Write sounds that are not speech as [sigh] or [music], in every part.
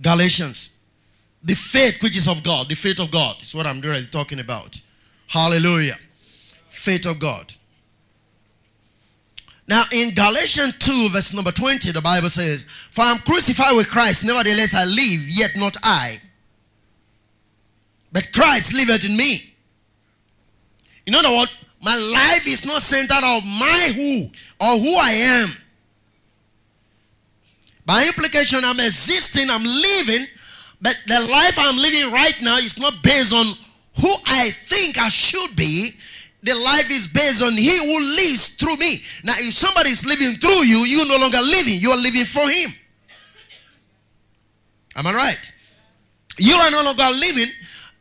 Galatians. The faith which is of God. The faith of God is what I'm really talking about. Hallelujah. Faith of God. Now, in Galatians 2, verse number 20, the Bible says, For I am crucified with Christ, nevertheless I live, yet not I. But Christ liveth in me. In other words, my life is not centered of my who or who I am. By implication, I'm existing, I'm living, but the life I'm living right now is not based on who I think I should be. The life is based on He who lives through me. Now, if somebody is living through you, you're no longer living, you are living for Him. Am I right? You are no longer living.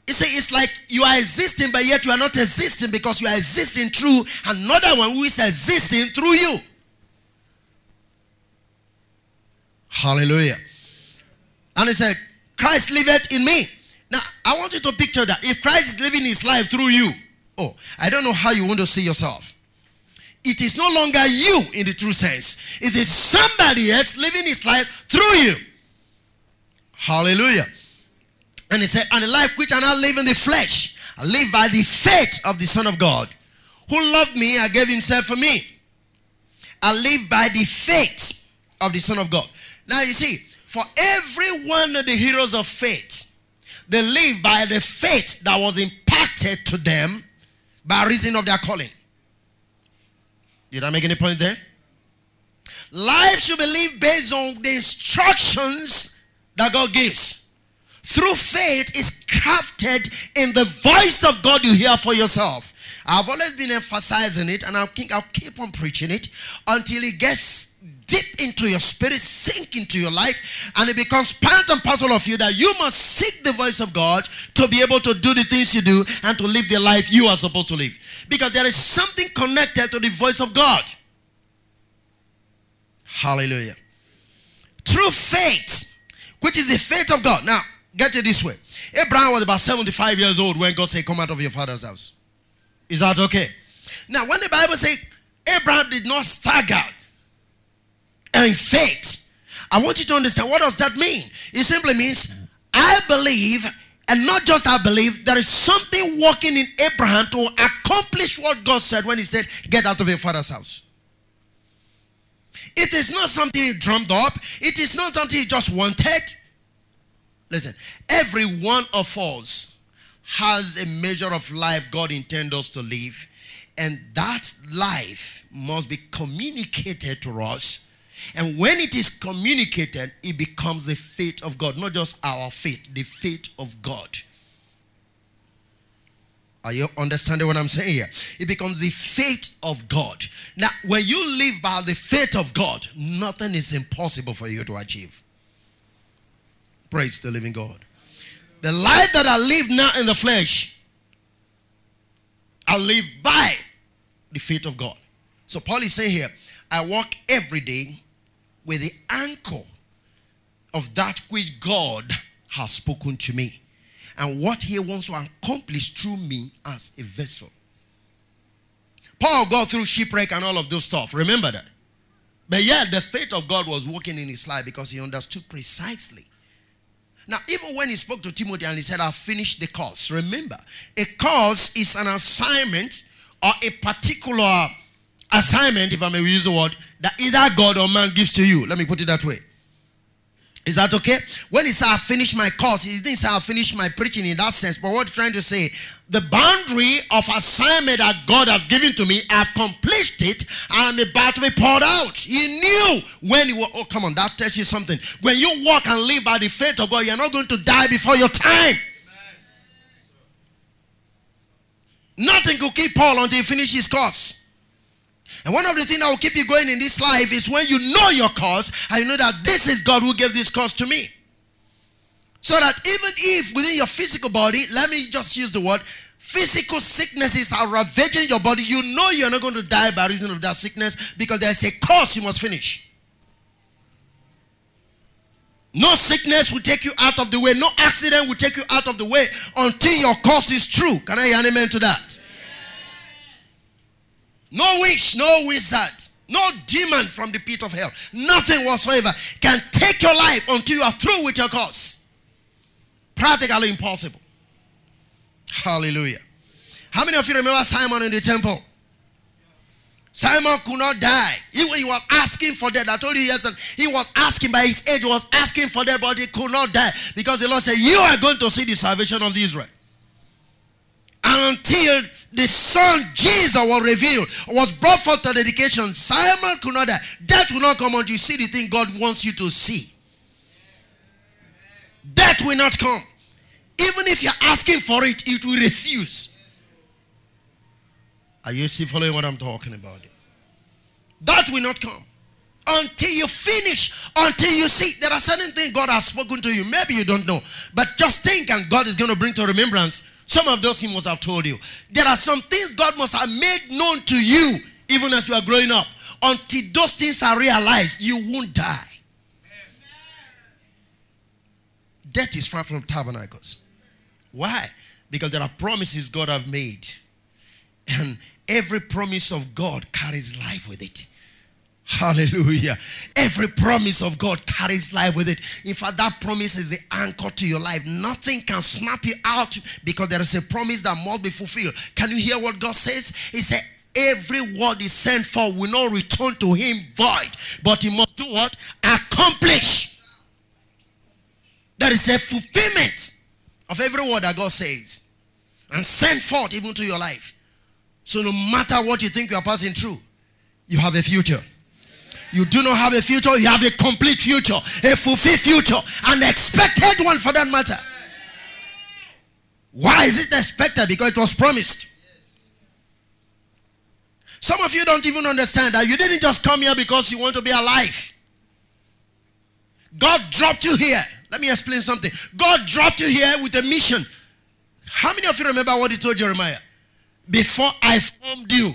You see, it's like you are existing, but yet you are not existing because you are existing through another one who is existing through you. Hallelujah. And he said, Christ liveth in me. Now, I want you to picture that. If Christ is living his life through you, oh, I don't know how you want to see yourself. It is no longer you in the true sense, it is somebody else living his life through you. Hallelujah. And he said, And the life which I now live in the flesh, I live by the faith of the Son of God, who loved me and gave himself for me. I live by the faith of the Son of God. Now you see, for every one of the heroes of faith, they live by the faith that was impacted to them by reason of their calling. Did I make any point there? Life should be lived based on the instructions that God gives. Through faith is crafted in the voice of God you hear for yourself. I've always been emphasizing it, and I think I'll keep on preaching it until it gets deep into your spirit, sink into your life, and it becomes part and parcel of you that you must seek the voice of God to be able to do the things you do and to live the life you are supposed to live. Because there is something connected to the voice of God. Hallelujah. Through faith, which is the faith of God. Now, get it this way. Abraham was about 75 years old when God said, Come out of your father's house. Is that okay? Now, when the Bible says Abraham did not stagger, and faith. I want you to understand what does that mean? It simply means I believe, and not just I believe, there is something working in Abraham to accomplish what God said when he said, Get out of your father's house. It is not something he drummed up, it is not something he just wanted. Listen, every one of us has a measure of life God intends us to live, and that life must be communicated to us and when it is communicated, it becomes the faith of God, not just our faith, the faith of God. Are you understanding what I'm saying here? It becomes the faith of God. Now, when you live by the faith of God, nothing is impossible for you to achieve. Praise the living God. The life that I live now in the flesh, I live by the faith of God. So Paul is saying here, I walk every day with the anchor of that which God has spoken to me and what he wants to accomplish through me as a vessel. Paul got through shipwreck and all of those stuff. Remember that. But yet the faith of God was working in his life because he understood precisely. Now, even when he spoke to Timothy and he said, I've finished the course, remember, a course is an assignment or a particular assignment, if I may use the word, that either God or man gives to you. Let me put it that way. Is that okay? When he said, I finished my course, he didn't say, I finished my preaching in that sense. But what he's trying to say, the boundary of assignment that God has given to me, I've completed it and I'm about to be poured out. He knew when he was, oh, come on, that tells you something. When you walk and live by the faith of God, you're not going to die before your time. Nothing could keep Paul until he finished his course. And one of the things that will keep you going in this life is when you know your cause and you know that this is God who gave this cause to me. So that even if within your physical body, let me just use the word, physical sicknesses are ravaging your body, you know you're not going to die by reason of that sickness because there's a course you must finish. No sickness will take you out of the way. No accident will take you out of the way until your course is true. Can I hear an amen to that? No witch, no wizard No demon from the pit of hell, nothing whatsoever can take your life until you are through with your course. Practically impossible. Hallelujah. How many of you remember Simon in the temple? Simon could not die. He, he was asking for that. I told you yes, he was asking by his age, was asking for that, but he could not die because the Lord said, You are going to see the salvation of Israel. And until the Son Jesus was revealed, was brought forth to dedication, Simon could not die. Death will not come until you see the thing God wants you to see. Death will not come. Even if you're asking for it, it will refuse. Are you still following what I'm talking about? That will not come until you finish, until you see. There are certain things God has spoken to you. Maybe you don't know, but just think, and God is going to bring to remembrance some of those He must have told you. There are some things God must have made known to you, even as you are growing up. Until those things are realized, you won't die. Death is far from tabernacles. Why? Because there are promises God have made. And every promise of God carries life with it. Hallelujah. Every promise of God carries life with it. In fact, that promise is the anchor to your life. Nothing can snap you out because there is a promise that must be fulfilled. Can you hear what God says? He said, Every word is sent for will not return to him void, but he must do what? Accomplish. There is a fulfillment of every word that God says and sent forth even to your life. So, no matter what you think you are passing through, you have a future. You do not have a future, you have a complete future, a fulfilled future, an expected one for that matter. Why is it expected? Because it was promised. Some of you don't even understand that you didn't just come here because you want to be alive. God dropped you here. Let me explain something. God dropped you here with a mission. How many of you remember what he told Jeremiah? Before I formed you,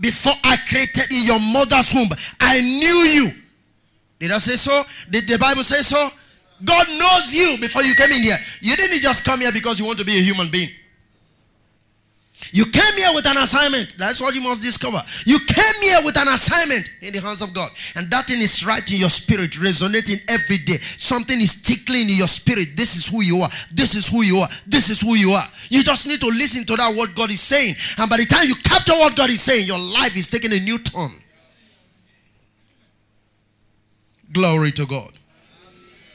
before I created in your mother's womb, I knew you. Did I say so? Did the Bible say so? God knows you before you came in here. You didn't just come here because you want to be a human being. You came here with an assignment. That's what you must discover. You came here with an assignment in the hands of God. And that thing is right in your spirit, resonating every day. Something is tickling in your spirit. This is who you are. This is who you are. This is who you are. You just need to listen to that what God is saying. And by the time you capture what God is saying, your life is taking a new turn. Glory to God.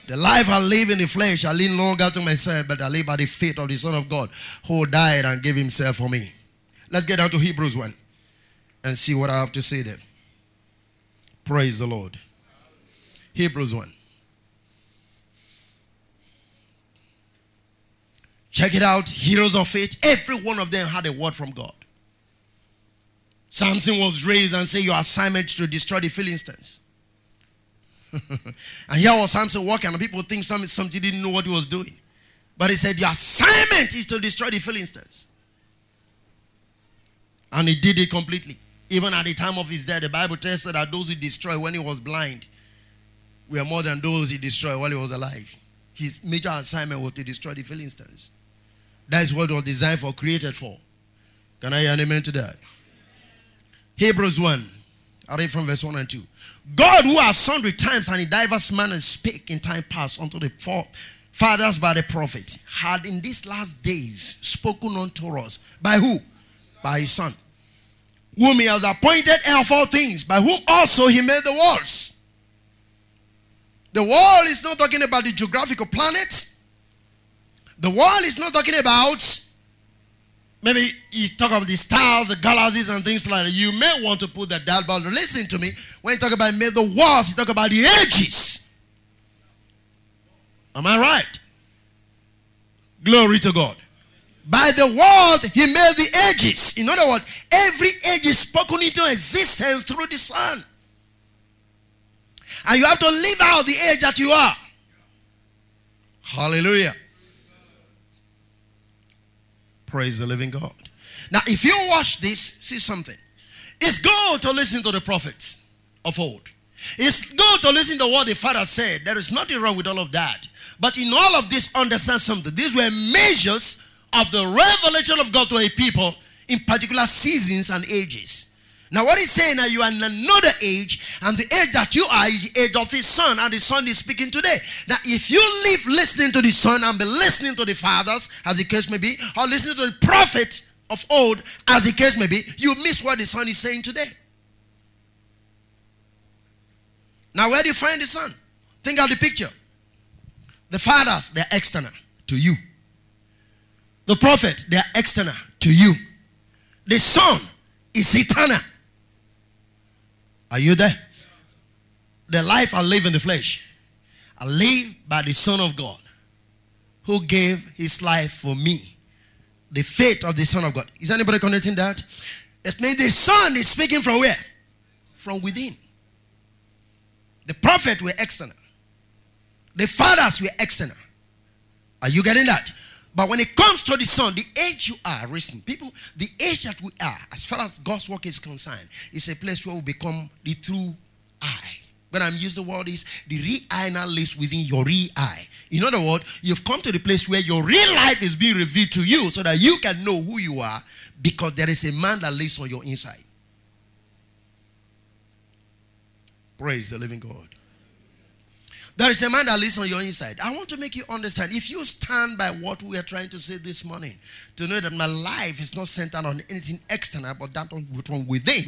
The life I live in the flesh, I live longer to myself, but I live by the faith of the Son of God who died and gave himself for me. Let's get down to Hebrews 1 and see what I have to say there. Praise the Lord. Hebrews 1. Check it out. Heroes of faith. Every one of them had a word from God. Samson was raised and said, Your assignment to destroy the Philistines. [laughs] and here was Samson walking, and people think something, something didn't know what he was doing. But he said, Your assignment is to destroy the Philistines. And he did it completely. Even at the time of his death, the Bible tells us that those he destroyed when he was blind were more than those he destroyed while he was alive. His major assignment was to destroy the Philistines. That is what was designed for, created for. Can I hear an amen to that? Hebrews 1. I read from verse 1 and 2. God, who has sundry times and in diverse manners spake in time past unto the fathers by the prophet, had in these last days spoken unto us. By who? By his son. Whom he has appointed heir of all things, by whom also he made the worlds. The world is not talking about the geographical planets. The world is not talking about Maybe you talk about the stars, the galaxies, and things like that. You may want to put that down, but listen to me. When you talk about made the worlds, you talk about the ages. Am I right? Glory to God. By the word, he made the ages. In other words, every age is spoken into existence through the Son. And you have to live out the age that you are. Hallelujah. Praise the living God. Now, if you watch this, see something. It's good to listen to the prophets of old. It's good to listen to what the Father said. There is nothing wrong with all of that. But in all of this, understand something. These were measures of the revelation of God to a people in particular seasons and ages. Now, what he's saying now, you are in another age, and the age that you are is the age of his son, and the son is speaking today. Now, if you live listening to the son and be listening to the fathers, as the case may be, or listening to the prophet of old, as the case may be, you miss what the son is saying today. Now, where do you find the son? Think of the picture. The fathers, they're external to you. The prophet, they're external to you. The son is eternal are you there? The life I live in the flesh, I live by the Son of God who gave his life for me. The faith of the Son of God. Is anybody connecting that? It means the Son is speaking from where? From within. The prophet were external. The fathers were external. Are you getting that? But when it comes to the son, the age you are, listen, people, the age that we are, as far as God's work is concerned, is a place where we become the true I. When I'm using the word is the real I now lives within your real I. In other words, you've come to the place where your real life is being revealed to you so that you can know who you are because there is a man that lives on your inside. Praise the living God. There is a man that lives on your inside. I want to make you understand. If you stand by what we are trying to say this morning, to know that my life is not centered on anything external, but that from within,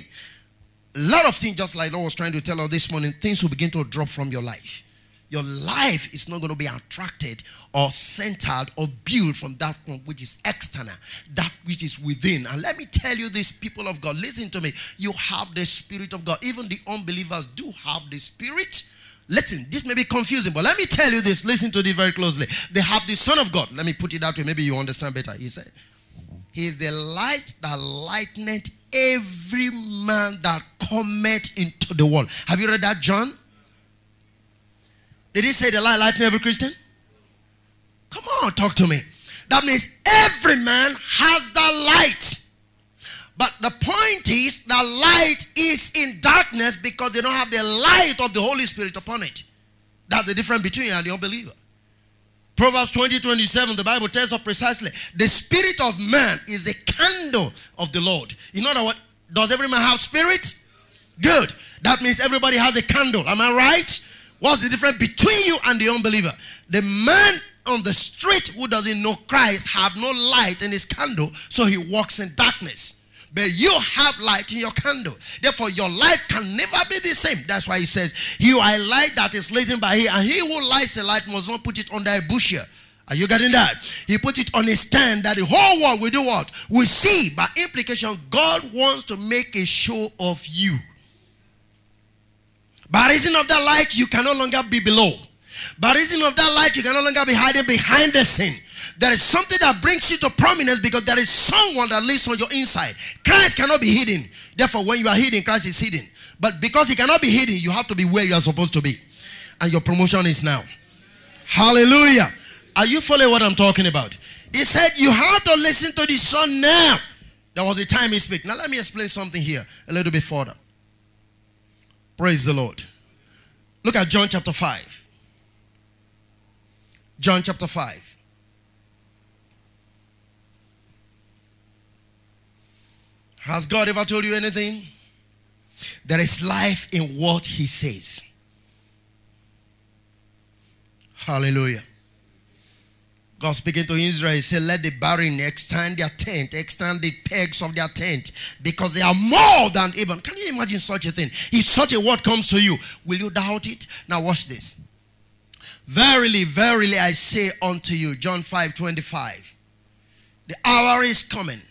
a lot of things, just like I was trying to tell us this morning, things will begin to drop from your life. Your life is not going to be attracted or centered or built from that which is external, that which is within. And let me tell you this, people of God, listen to me. You have the Spirit of God. Even the unbelievers do have the Spirit Listen, this may be confusing, but let me tell you this. Listen to this very closely. They have the Son of God. Let me put it that way. Maybe you understand better. He said, He is the light that lighteneth every man that cometh into the world. Have you read that, John? Did he say the light lighten every Christian? Come on, talk to me. That means every man has the light. But the point is, the light is in darkness because they don't have the light of the Holy Spirit upon it. That's the difference between you and the unbeliever. Proverbs 20 27, the Bible tells us precisely the spirit of man is the candle of the Lord. In other words, does every man have spirit? Good. That means everybody has a candle. Am I right? What's the difference between you and the unbeliever? The man on the street who doesn't know Christ have no light in his candle, so he walks in darkness. But you have light in your candle. Therefore, your life can never be the same. That's why he says, You are a light that is lit by here, and he who lights a light must not put it under a bushel. Are you getting that? He put it on a stand that the whole world will do what? We see. By implication, God wants to make a show of you. By reason of that light, you can no longer be below. By reason of that light, you can no longer be hiding behind the scene. There is something that brings you to prominence because there is someone that lives on your inside. Christ cannot be hidden. Therefore, when you are hidden, Christ is hidden. But because he cannot be hidden, you have to be where you are supposed to be. And your promotion is now. Hallelujah. Are you following what I'm talking about? He said, You have to listen to the Son now. There was a time he spoke. Now, let me explain something here a little bit further. Praise the Lord. Look at John chapter 5. John chapter 5. Has God ever told you anything? There is life in what He says. Hallelujah. God speaking to Israel, He said, Let the barren extend their tent, extend the pegs of their tent, because they are more than even. Can you imagine such a thing? If such a word comes to you, will you doubt it? Now, watch this. Verily, verily, I say unto you, John 5 25, the hour is coming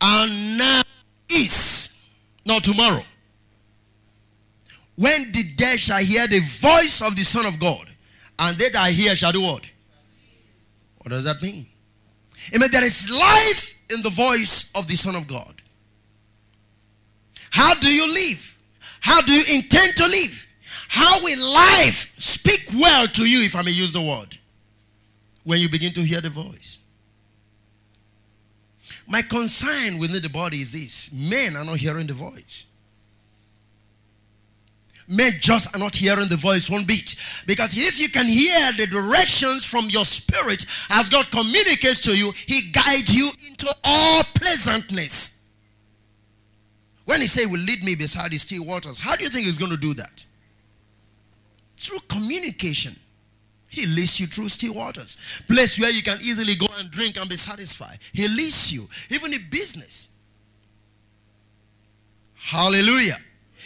and now is, not tomorrow. When the dead shall hear the voice of the Son of God, and they that hear shall do what? What does that mean? Means there is life in the voice of the Son of God. How do you live? How do you intend to live? How will life speak well to you, if I may use the word, when you begin to hear the voice? My concern within the body is this men are not hearing the voice. Men just are not hearing the voice one bit. Because if you can hear the directions from your spirit as God communicates to you, He guides you into all pleasantness. When he say will lead me beside the still waters, how do you think he's going to do that? Through communication. He leads you through still waters. Place where you can easily go and drink and be satisfied. He leads you. Even in business. Hallelujah.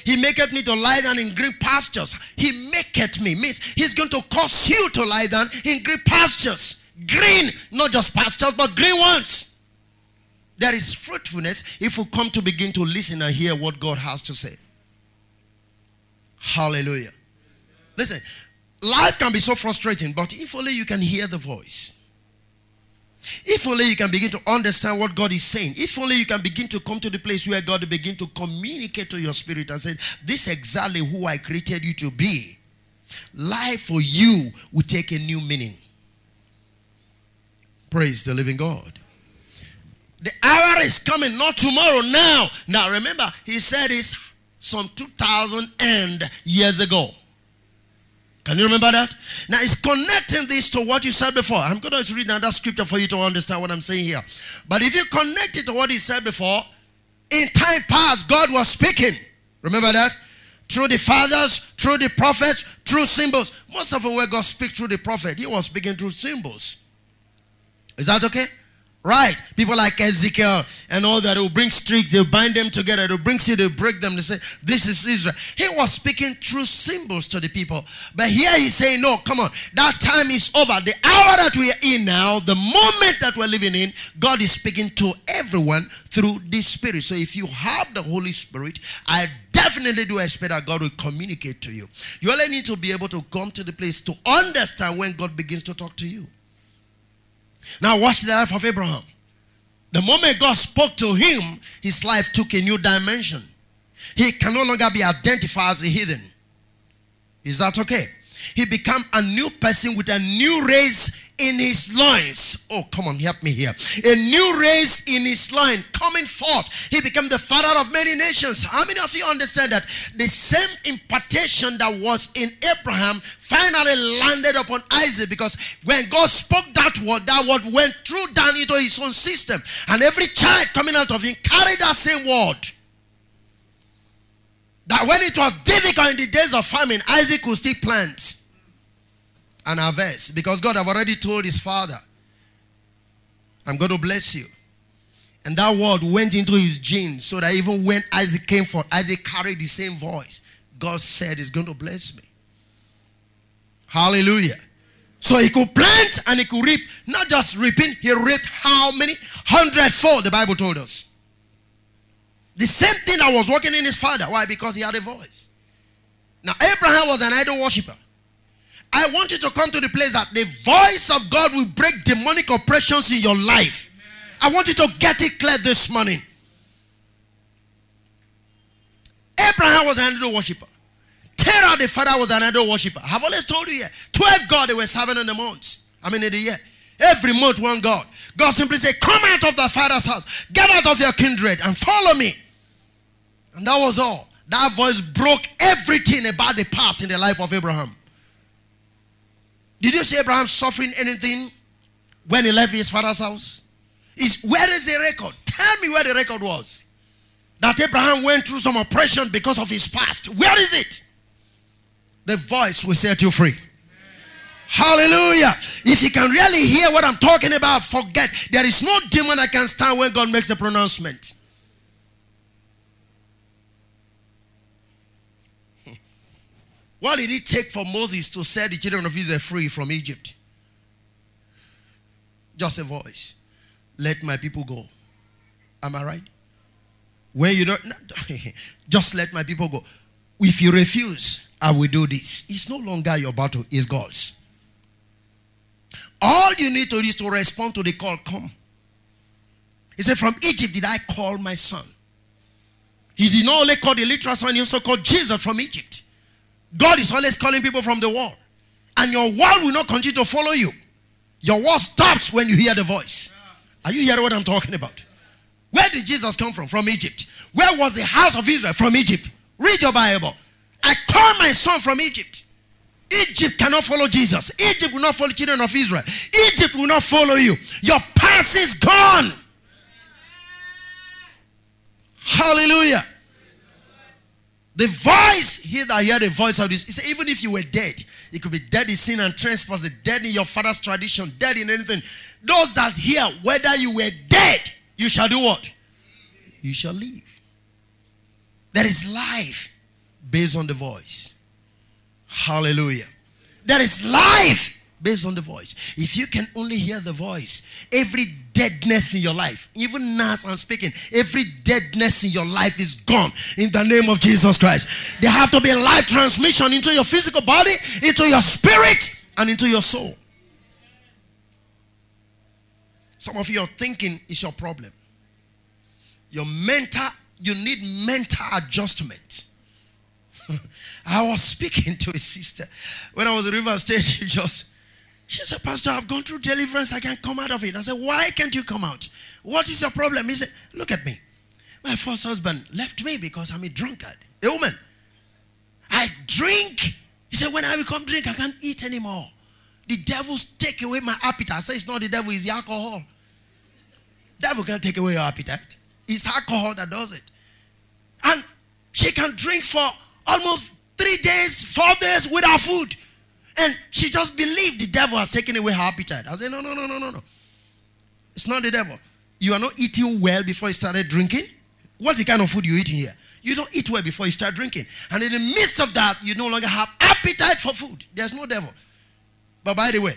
He maketh me to lie down in green pastures. He maketh me. Means he's going to cause you to lie down in green pastures. Green, not just pastures, but green ones. There is fruitfulness if we come to begin to listen and hear what God has to say. Hallelujah. Listen, life can be so frustrating, but if only you can hear the voice. If only you can begin to understand what God is saying. If only you can begin to come to the place where God begin to communicate to your spirit and say, This is exactly who I created you to be. Life for you will take a new meaning. Praise the living God. The hour is coming, not tomorrow, now. Now remember, he said this some 2000 and years ago. Can you remember that? Now it's connecting this to what you said before. I'm going to read another scripture for you to understand what I'm saying here. But if you connect it to what he said before, in time past, God was speaking. Remember that? Through the fathers, through the prophets, through symbols. Most of them where God speak through the prophet, he was speaking through symbols. Is that okay? Right. People like Ezekiel and all that will bring streaks, they'll bind them together, they'll bring seed, they'll break them, they say, This is Israel. He was speaking through symbols to the people. But here he's saying, No, come on, that time is over. The hour that we are in now, the moment that we're living in, God is speaking to everyone through the Spirit. So if you have the Holy Spirit, I definitely do expect that God will communicate to you. You only need to be able to come to the place to understand when God begins to talk to you. Now, watch the life of Abraham. The moment God spoke to him, his life took a new dimension. He can no longer be identified as a heathen. Is that okay? He became a new person with a new race in his loins. Oh, come on, help me here. A new race in his line coming forth. He became the father of many nations. How many of you understand that the same impartation that was in Abraham finally landed upon Isaac? Because when God spoke that word, that word went through down into his own system. And every child coming out of him carried that same word. That when it was difficult in the days of famine, Isaac could still plant and harvest because God have already told his father, I'm going to bless you. And that word went into his genes so that even when Isaac came forth, Isaac carried the same voice. God said he's going to bless me. Hallelujah. So he could plant and he could reap. Not just reaping, he reaped how many? Hundredfold, the Bible told us. The same thing that was working in his father. Why? Because he had a voice. Now, Abraham was an idol worshiper. I want you to come to the place that the voice of God will break demonic oppressions in your life. I want you to get it clear this morning. Abraham was an idol worshiper. Terah, the father, was an idol worshiper. I've always told you here. 12 God they were serving in the months. I mean, in the year. Every month, one God. God simply said, Come out of the father's house. Get out of your kindred and follow me. And that was all. That voice broke everything about the past in the life of Abraham. Did you see Abraham suffering anything when he left his father's house? Is where is the record? Tell me where the record was. That Abraham went through some oppression because of his past. Where is it? The voice will set you free. Hallelujah. If you can really hear what I'm talking about, forget. There is no demon that can stand when God makes a pronouncement. What did it take for Moses to set the children of Israel free from Egypt? Just a voice. Let my people go. Am I right? When you don't, [laughs] just let my people go. If you refuse, I will do this. It's no longer your battle, it's God's. All you need to do is to respond to the call, come. He said, From Egypt did I call my son. He did not only call the literal son, he also called Jesus from Egypt. God is always calling people from the world. And your world will not continue to follow you. Your world stops when you hear the voice. Are you hearing what I'm talking about? Where did Jesus come from? From Egypt. Where was the house of Israel? From Egypt. Read your Bible. I call my son from Egypt. Egypt cannot follow Jesus. Egypt will not follow the children of Israel. Egypt will not follow you. Your past is gone. Hallelujah. The voice, he that hear the voice of this, he said, even if you were dead, it could be dead in sin and trespass, dead in your father's tradition, dead in anything. Those that hear, whether you were dead, you shall do what? You shall live. There is life based on the voice. Hallelujah. There is life based on the voice. If you can only hear the voice, every deadness in your life, even now as I'm speaking, every deadness in your life is gone in the name of Jesus Christ. There have to be a life transmission into your physical body, into your spirit, and into your soul. Some of your thinking is your problem. Your mental, you need mental adjustment. [laughs] I was speaking to a sister when I was at River State. [laughs] She just she said, Pastor, I've gone through deliverance. I can't come out of it. I said, Why can't you come out? What is your problem? He said, Look at me. My first husband left me because I'm a drunkard. A woman. I drink. He said, When I become drink, I can't eat anymore. The devils take away my appetite. I said, It's not the devil, it's the alcohol. Devil can't take away your appetite. It's alcohol that does it. And she can drink for almost three days, four days without food. And she just believed the devil has taken away her appetite. I said, no, no, no, no, no, no. It's not the devil. You are not eating well before you started drinking. What the kind of food you eating here? You don't eat well before you start drinking. And in the midst of that, you no longer have appetite for food. There's no devil. But by the way,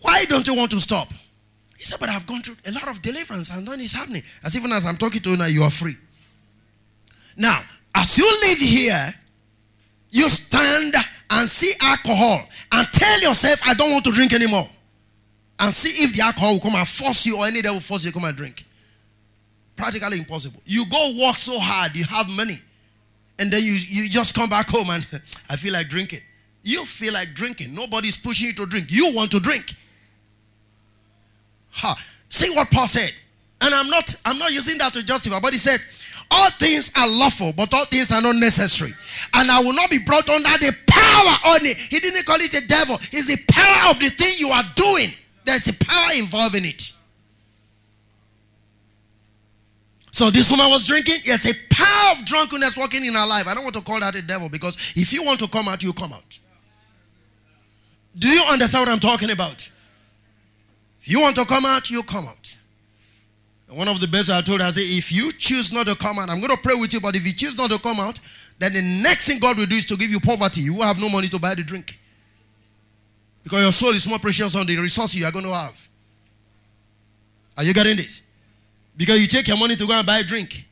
why don't you want to stop? He said, but I've gone through a lot of deliverance and none is happening. As even as I'm talking to you now, you are free. Now, as you live here, you stand and see alcohol and tell yourself, I don't want to drink anymore. And see if the alcohol will come and force you or any day will force you to come and drink. Practically impossible. You go work so hard, you have money, and then you, you just come back home and [laughs] I feel like drinking. You feel like drinking. Nobody's pushing you to drink. You want to drink. Ha. See what Paul said. And I'm not I'm not using that to justify, but he said, all things are lawful, but all things are not necessary. And I will not be brought under the power on it. He didn't call it the devil. It's the power of the thing you are doing. There's a power involved in it. So this woman was drinking. Yes, a power of drunkenness working in her life. I don't want to call that a devil because if you want to come out, you come out. Do you understand what I'm talking about? If you want to come out, you come out. One of the best I told her, I said, if you choose not to come out, I'm going to pray with you, but if you choose not to come out, then the next thing God will do is to give you poverty. You will have no money to buy the drink. Because your soul is more precious than the resources you are going to have. Are you getting this? Because you take your money to go and buy a drink.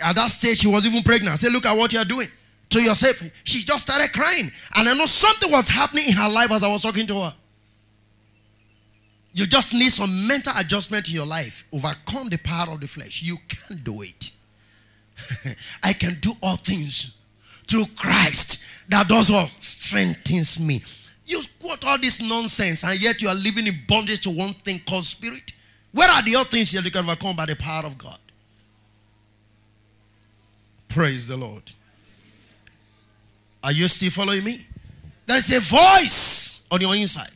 At that stage, she was even pregnant. I said, Look at what you are doing to yourself. She just started crying. And I know something was happening in her life as I was talking to her. You just need some mental adjustment in your life. Overcome the power of the flesh. You can do it. [laughs] I can do all things through Christ that does what? Strengthens me. You quote all this nonsense and yet you are living in bondage to one thing called spirit. Where are the other things you can overcome by the power of God? Praise the Lord. Are you still following me? There is a voice on your inside.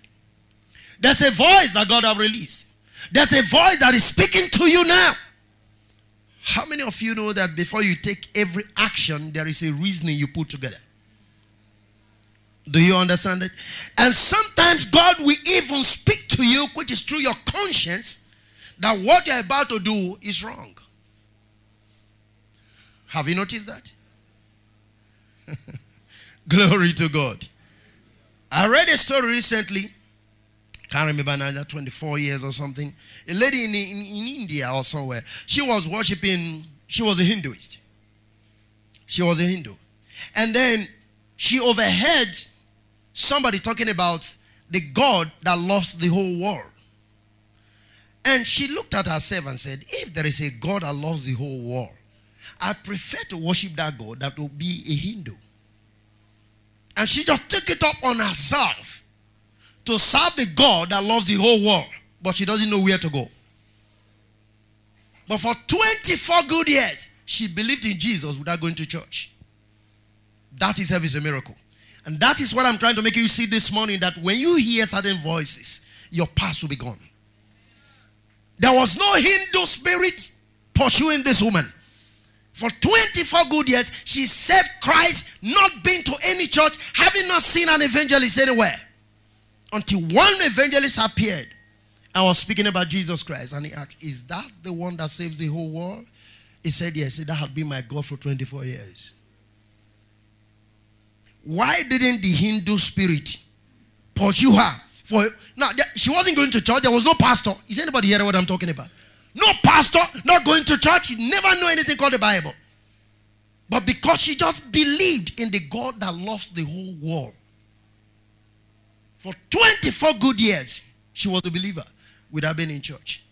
There's a voice that God have released. There's a voice that is speaking to you now. How many of you know that before you take every action, there is a reasoning you put together? Do you understand it? And sometimes God will even speak to you, which is through your conscience, that what you're about to do is wrong. Have you noticed that? [laughs] Glory to God. I read a story recently can't remember now, 24 years or something. A lady in, in, in India or somewhere, she was worshiping, she was a Hinduist. She was a Hindu. And then she overheard somebody talking about the God that loves the whole world. And she looked at herself and said, If there is a God that loves the whole world, I prefer to worship that God that will be a Hindu. And she just took it up on herself to serve the God that loves the whole world, but she doesn't know where to go. But for 24 good years, she believed in Jesus without going to church. That itself is a miracle. And that is what I'm trying to make you see this morning that when you hear certain voices, your past will be gone. There was no Hindu spirit pursuing this woman. For 24 good years, she served Christ, not been to any church, having not seen an evangelist anywhere. Until one evangelist appeared I was speaking about Jesus Christ. And he asked, Is that the one that saves the whole world? He said, Yes, that had been my God for 24 years. Why didn't the Hindu spirit pursue her? For now, she wasn't going to church. There was no pastor. Is anybody hearing what I'm talking about? No pastor, not going to church. She never knew anything called the Bible. But because she just believed in the God that loves the whole world. For 24 good years, she was a believer without being in church.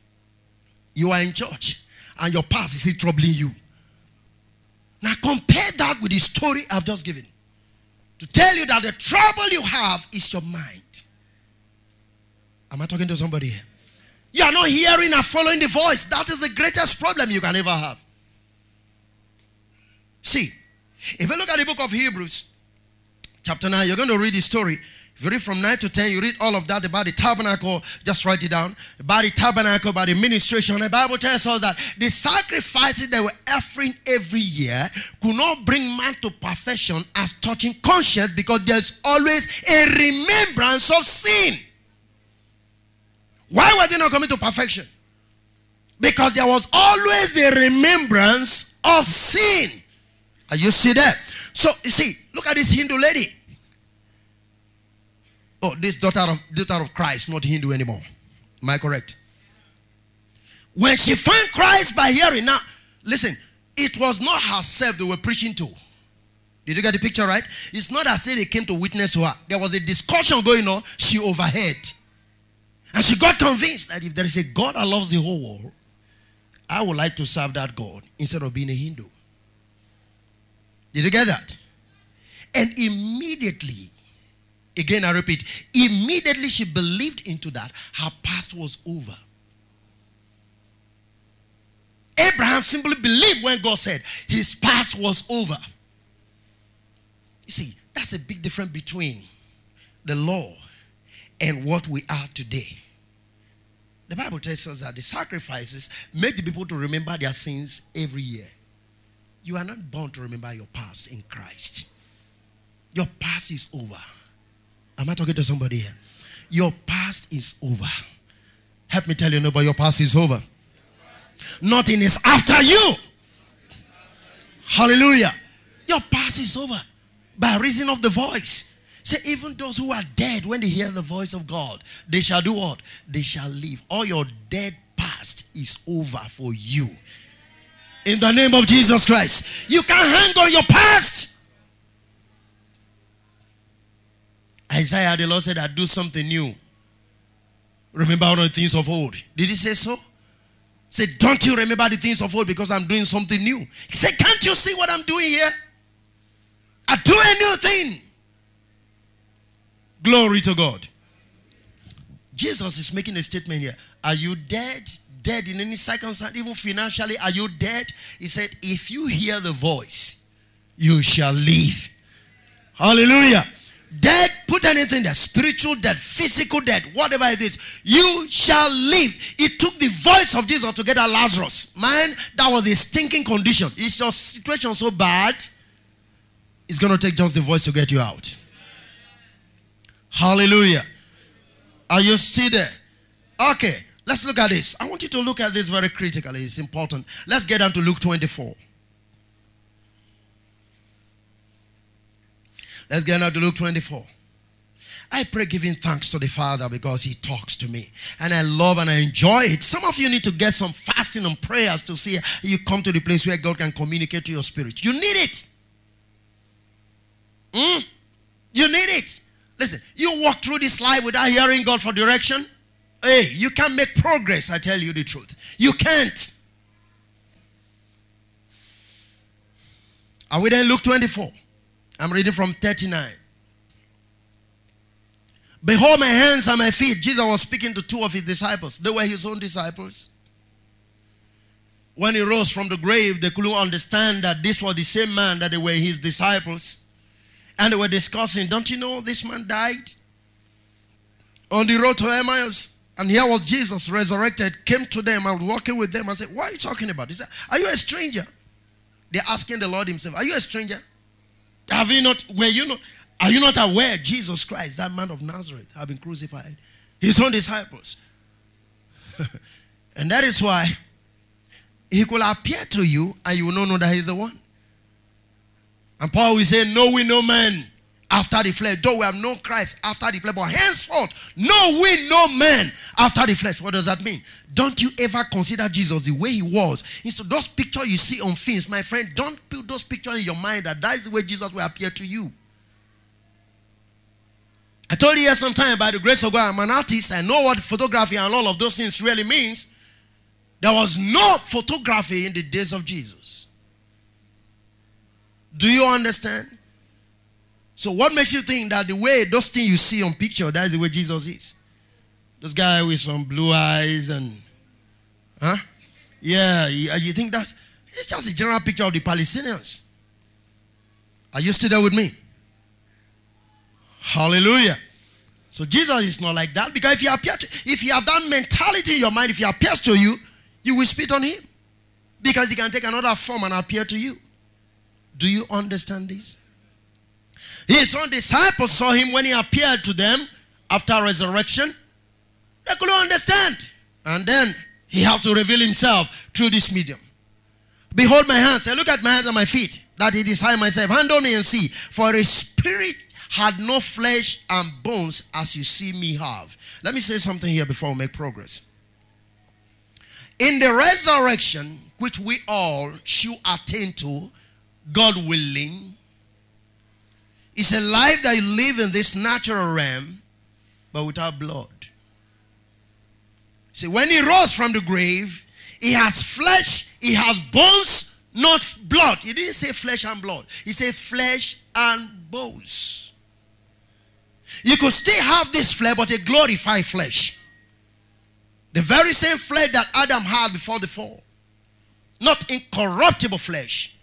You are in church and your past is still troubling you. Now compare that with the story I've just given. To tell you that the trouble you have is your mind. Am I talking to somebody here? You are not hearing and following the voice. That is the greatest problem you can ever have. See, if you look at the book of Hebrews, chapter 9, you're going to read the story if you read from 9 to 10, you read all of that about the tabernacle, just write it down. About the tabernacle, about the ministration. The Bible tells us that the sacrifices they were offering every year could not bring man to perfection as touching conscience because there's always a remembrance of sin. Why were they not coming to perfection? Because there was always the remembrance of sin. Are you see that? So you see, look at this Hindu lady. Oh, this daughter of daughter of Christ, not Hindu anymore. Am I correct? When she found Christ by hearing, now listen, it was not herself they were preaching to. Did you get the picture right? It's not as if they came to witness to her. There was a discussion going on. She overheard. And she got convinced that if there is a God that loves the whole world, I would like to serve that God instead of being a Hindu. Did you get that? And immediately Again, I repeat, immediately she believed into that, her past was over. Abraham simply believed when God said his past was over. You see, that's a big difference between the law and what we are today. The Bible tells us that the sacrifices make the people to remember their sins every year. You are not born to remember your past in Christ. Your past is over. Am I talking to somebody here? Your past is over. Help me tell you, nobody, your past is over. Nothing is after you. Hallelujah. Your past is over by reason of the voice. Say, even those who are dead, when they hear the voice of God, they shall do what? They shall live. All your dead past is over for you. In the name of Jesus Christ. You can hang on your past. Isaiah, the Lord said, I do something new. Remember all the things of old. Did he say so? Say, don't you remember the things of old because I'm doing something new? He said, can't you see what I'm doing here? I do a new thing. Glory to God. Jesus is making a statement here. Are you dead? Dead in any circumstance, even financially? Are you dead? He said, if you hear the voice, you shall live. Hallelujah. Dead, put anything there spiritual dead, physical dead, whatever it is, you shall live. It took the voice of Jesus to get Lazarus. Man, that was a stinking condition. Is your situation so bad? It's going to take just the voice to get you out. Hallelujah. Are you still there? Okay, let's look at this. I want you to look at this very critically. It's important. Let's get down to Luke 24. Let's get now to Luke 24. I pray giving thanks to the Father because He talks to me. And I love and I enjoy it. Some of you need to get some fasting and prayers to see you come to the place where God can communicate to your spirit. You need it. Mm? You need it. Listen, you walk through this life without hearing God for direction. Hey, you can't make progress, I tell you the truth. You can't. Are we there? Luke 24. I'm reading from 39. Behold my hands and my feet. Jesus was speaking to two of his disciples. They were his own disciples. When he rose from the grave, they couldn't understand that this was the same man that they were his disciples. And they were discussing, don't you know this man died? On the road to Emmaus. And here was Jesus resurrected, came to them and walking with them and said, What are you talking about? He said, Are you a stranger? They're asking the Lord Himself, Are you a stranger? Have you not, were you not, are you not aware Jesus Christ, that man of Nazareth, have been crucified? His own disciples. [laughs] and that is why he could appear to you and you will not know that he's the one. And Paul will say, No, we know man after the flesh. Though we have known Christ after the flesh, but henceforth, no, we no man after the flesh. What does that mean? Don't you ever consider Jesus the way he was? Instead, those pictures you see on films, my friend, don't put those pictures in your mind that that is the way Jesus will appear to you. I told you here sometime by the grace of God, I'm an artist. I know what photography and all of those things really means. There was no photography in the days of Jesus. Do you understand? So, what makes you think that the way those things you see on picture, that is the way Jesus is? This guy with some blue eyes and, huh? Yeah, uh, you think that's it's just a general picture of the Palestinians. Are you still there with me? Hallelujah. So Jesus is not like that because if he appears, if you have that mentality in your mind, if he appears to you, you will spit on him because he can take another form and appear to you. Do you understand this? His own disciples saw him when he appeared to them after resurrection. They couldn't understand. And then he had to reveal himself through this medium. Behold my hands. and look at my hands and my feet. That it is I myself. Hand on me and see. For a spirit had no flesh and bones as you see me have. Let me say something here before we make progress. In the resurrection, which we all should attain to, God willing, it's a life that you live in this natural realm, but without blood. See, when he rose from the grave, he has flesh, he has bones, not blood. He didn't say flesh and blood, he said flesh and bones. You could still have this flesh, but a glorified flesh. The very same flesh that Adam had before the fall. Not incorruptible flesh.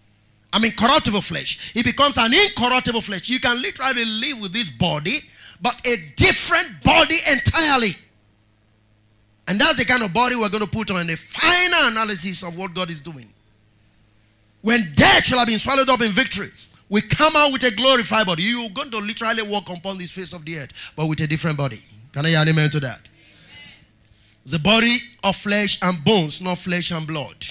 I mean, corruptible flesh. It becomes an incorruptible flesh. You can literally live with this body, but a different body entirely. And that's the kind of body we're going to put on the final analysis of what God is doing. When death shall have been swallowed up in victory, we come out with a glorified body. You're going to literally walk upon this face of the earth, but with a different body. Can I hear an amen to that? The body of flesh and bones, not flesh and blood.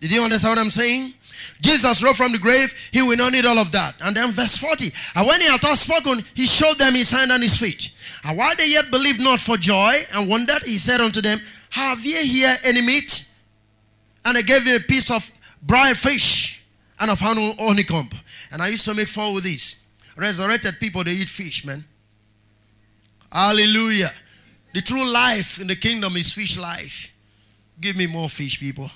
Did you understand what I'm saying? Jesus rose from the grave, he will not need all of that. And then verse 40. And when he had thus spoken, he showed them his hand and his feet. And while they yet believed not for joy and wondered, he said unto them, Have ye here any meat? And I gave him a piece of broiled fish and of honeycomb. And I used to make fun with this. Resurrected people, they eat fish, man. Hallelujah. The true life in the kingdom is fish life. Give me more fish, people.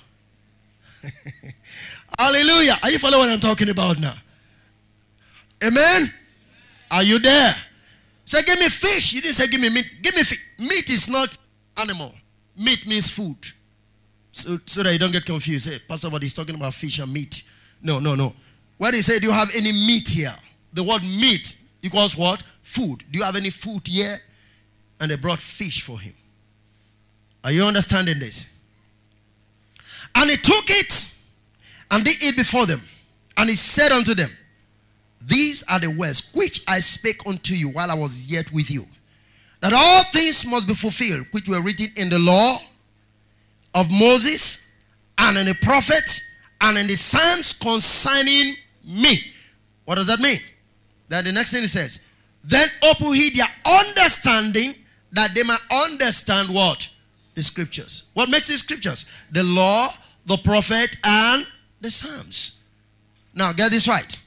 [laughs] Hallelujah. Are you following what I'm talking about now? Amen? Are you there? Say, give me fish. You didn't say, give me meat. Give me fish. Meat is not animal. Meat means food. So, so that you don't get confused. Hey, Pastor, what he's talking about fish and meat. No, no, no. When he said, do you have any meat here? The word meat equals what? Food. Do you have any food here? And they brought fish for him. Are you understanding this? And he took it and they ate before them. And he said unto them, These are the words which I spake unto you while I was yet with you. That all things must be fulfilled, which were written in the law of Moses and in the prophets and in the Psalms concerning me. What does that mean? Then the next thing he says, Then open he their understanding that they might understand what? The scriptures. What makes the scriptures? The law, the prophet, and the Psalms. Now, get this right.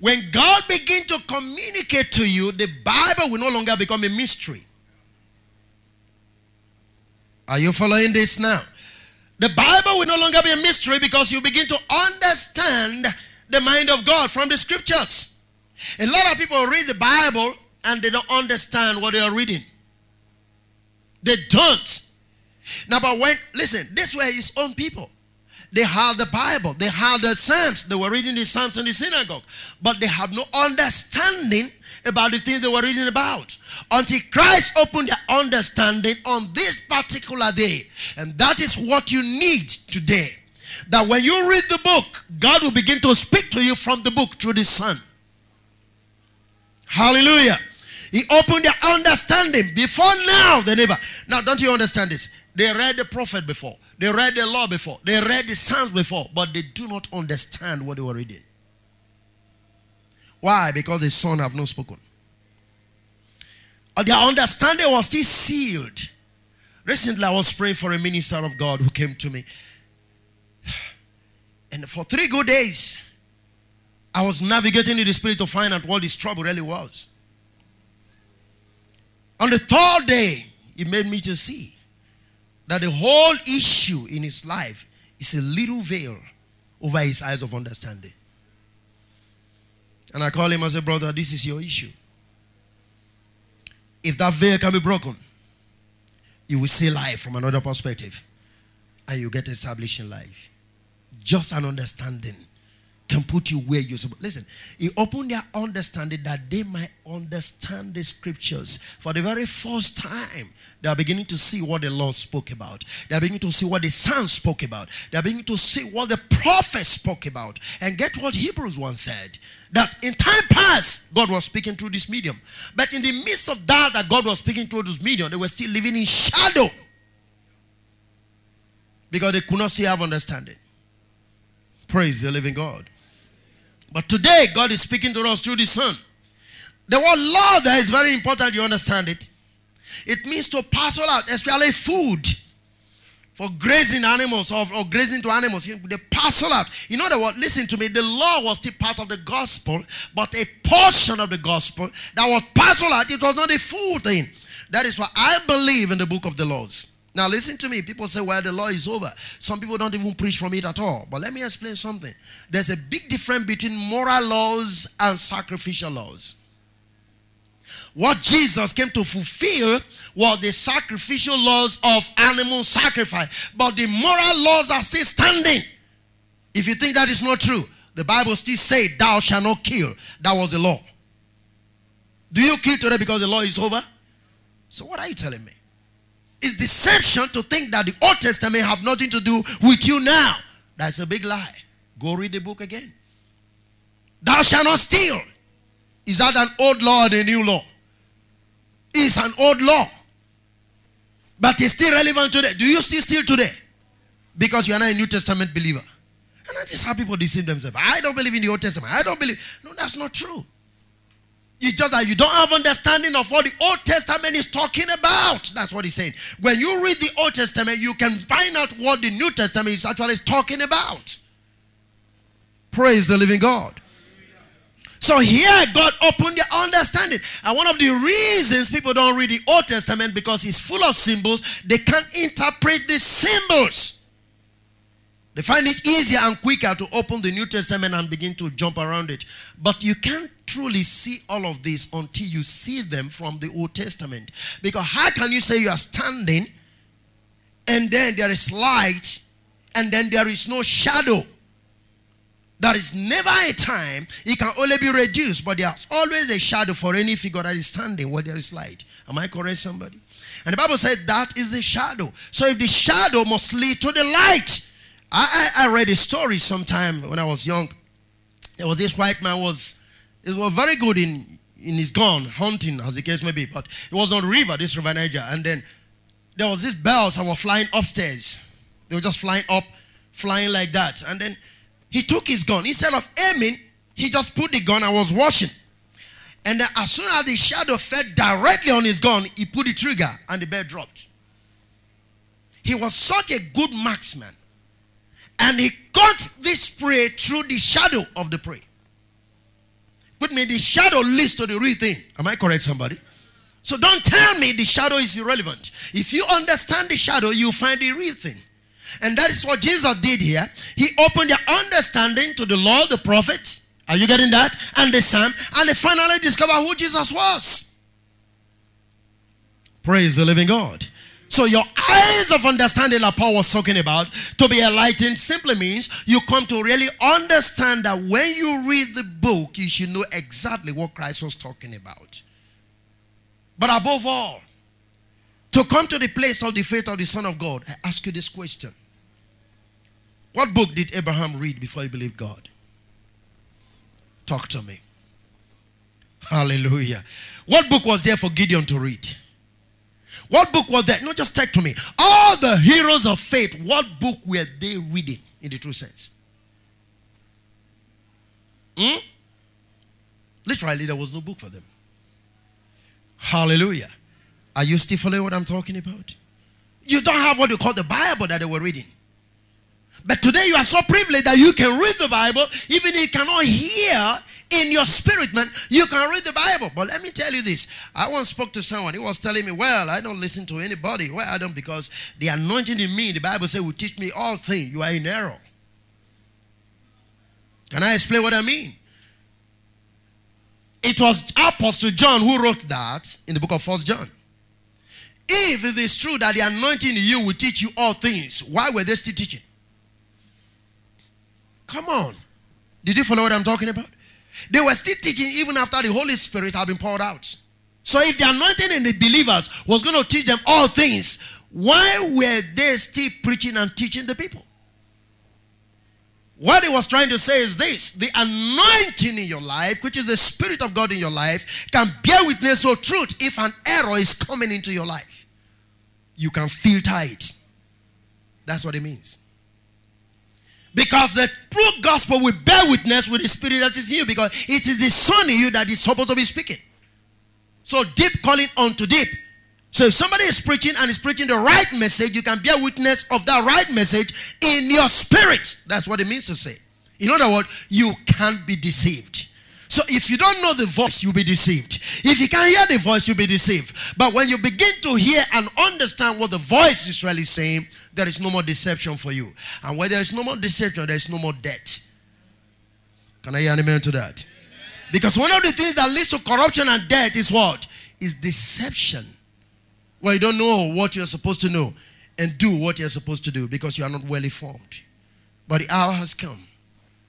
When God begins to communicate to you, the Bible will no longer become a mystery. Are you following this now? The Bible will no longer be a mystery because you begin to understand the mind of God from the scriptures. A lot of people read the Bible and they don't understand what they are reading. They don't. Now, but when, listen, this way his own people. They had the Bible, they had the Psalms, they were reading the Psalms in the synagogue, but they had no understanding about the things they were reading about until Christ opened their understanding on this particular day. And that is what you need today. that when you read the book, God will begin to speak to you from the book through the Son. Hallelujah. He opened their understanding. Before now, they never. Now, don't you understand this? They read the prophet before, they read the law before, they read the Psalms before, but they do not understand what they were reading. Why? Because the Son have not spoken. Or their understanding was still sealed. Recently, I was praying for a minister of God who came to me. [sighs] And for three good days, I was navigating in the spirit to find out what this trouble really was. On the third day, he made me to see that the whole issue in his life is a little veil over his eyes of understanding. And I call him as a brother, this is your issue. If that veil can be broken, you will see life from another perspective and you get established in life. Just an understanding can put you where you're supposed. Listen, he opened their understanding that they might understand the scriptures. For the very first time, they are beginning to see what the Lord spoke about. They are beginning to see what the Son spoke about. They are beginning to see what the prophet spoke about. And get what Hebrews once said that in time past, God was speaking through this medium. But in the midst of that, that God was speaking through this medium, they were still living in shadow because they could not see have understanding. Praise the living God. But today, God is speaking to us through the Son. The word law there is very important, you understand it. It means to parcel out, especially food for grazing animals or, or grazing to animals. They parcel out. You know the word, listen to me, the law was still part of the gospel, but a portion of the gospel that was parcel out, it was not a full thing. That is why I believe in the book of the laws. Now, listen to me. People say, well, the law is over. Some people don't even preach from it at all. But let me explain something. There's a big difference between moral laws and sacrificial laws. What Jesus came to fulfill was the sacrificial laws of animal sacrifice. But the moral laws are still standing. If you think that is not true, the Bible still says, Thou shalt not kill. That was the law. Do you kill today because the law is over? So, what are you telling me? It's deception to think that the Old Testament have nothing to do with you now. That's a big lie. Go read the book again. Thou shalt not steal. Is that an old law or a new law? It's an old law. But it's still relevant today. Do you still steal today? Because you are not a New Testament believer. And that is how people deceive themselves. I don't believe in the Old Testament. I don't believe. No, that's not true. It's just that you don't have understanding of what the Old Testament is talking about. That's what he's saying. When you read the Old Testament, you can find out what the New Testament is actually talking about. Praise the living God. So here God opened their understanding. And one of the reasons people don't read the Old Testament because it's full of symbols, they can't interpret the symbols. They find it easier and quicker to open the New Testament and begin to jump around it. But you can't truly see all of this until you see them from the Old Testament. Because how can you say you are standing and then there is light and then there is no shadow? There is never a time it can only be reduced, but there's always a shadow for any figure that is standing where there is light. Am I correct, somebody? And the Bible said that is the shadow. So if the shadow must lead to the light. I, I, I read a story sometime when I was young. There was this white man was he was very good in, in his gun, hunting, as the case may be. But it was on the river, this river Niger. And then there was these bells that were flying upstairs. They were just flying up, flying like that. And then he took his gun. Instead of aiming, he just put the gun and was watching. And then as soon as the shadow fell directly on his gun, he put the trigger and the bird dropped. He was such a good marksman. And he caught this prey through the shadow of the prey. With me, the shadow leads to the real thing. Am I correct, somebody? So don't tell me the shadow is irrelevant. If you understand the shadow, you find the real thing. And that is what Jesus did here. He opened their understanding to the law, the prophets. Are you getting that? And the Psalm. And they finally discovered who Jesus was. Praise the living God. So your eyes of understanding that Paul was talking about to be enlightened simply means you come to really understand that when you read the book, you should know exactly what Christ was talking about. But above all, to come to the place of the faith of the Son of God, I ask you this question. What book did Abraham read before he believed God? Talk to me. Hallelujah. What book was there for Gideon to read? What book was there? No, just take to me. All the heroes of faith, what book were they reading in the true sense? Hmm? Literally, there was no book for them. Hallelujah. Are you still following what I'm talking about? You don't have what you call the Bible that they were reading. But today you are so privileged that you can read the Bible, even if you cannot hear in your spirit, man. You can read the Bible. But let me tell you this. I once spoke to someone. He was telling me, Well, I don't listen to anybody. Well, I don't because the anointing in me, the Bible says, will teach me all things. You are in error. Can I explain what I mean? It was Apostle John who wrote that in the book of First John. If it is true that the anointing in you will teach you all things, why were they still teaching? Come on. Did you follow what I'm talking about? They were still teaching even after the Holy Spirit had been poured out. So if the anointing in the believers was going to teach them all things, why were they still preaching and teaching the people? What he was trying to say is this the anointing in your life, which is the Spirit of God in your life, can bear witness of truth if an error is coming into your life. You can filter it. That's what it means. Because the true gospel will bear witness with the spirit that is in you because it is the son in you that is supposed to be speaking. So deep calling unto deep. So if somebody is preaching and is preaching the right message, you can bear witness of that right message in your spirit. That's what it means to say. In other words, you can't be deceived. So if you don't know the voice, you'll be deceived. If you can't hear the voice, you'll be deceived. But when you begin to hear and understand what the voice is really saying, there is no more deception for you. And where there is no more deception, there is no more debt. Can I hear an amen to that? Because one of the things that leads to corruption and debt is what? Is deception. Well, you don't know what you're supposed to know and do what you're supposed to do because you are not well informed. But the hour has come.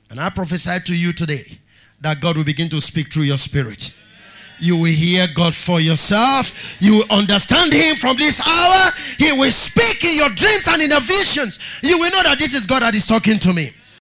And I prophesy to you today that God will begin to speak through your spirit. You will hear God for yourself. You will understand Him from this hour. He will speak in your dreams and in your visions. You will know that this is God that is talking to me.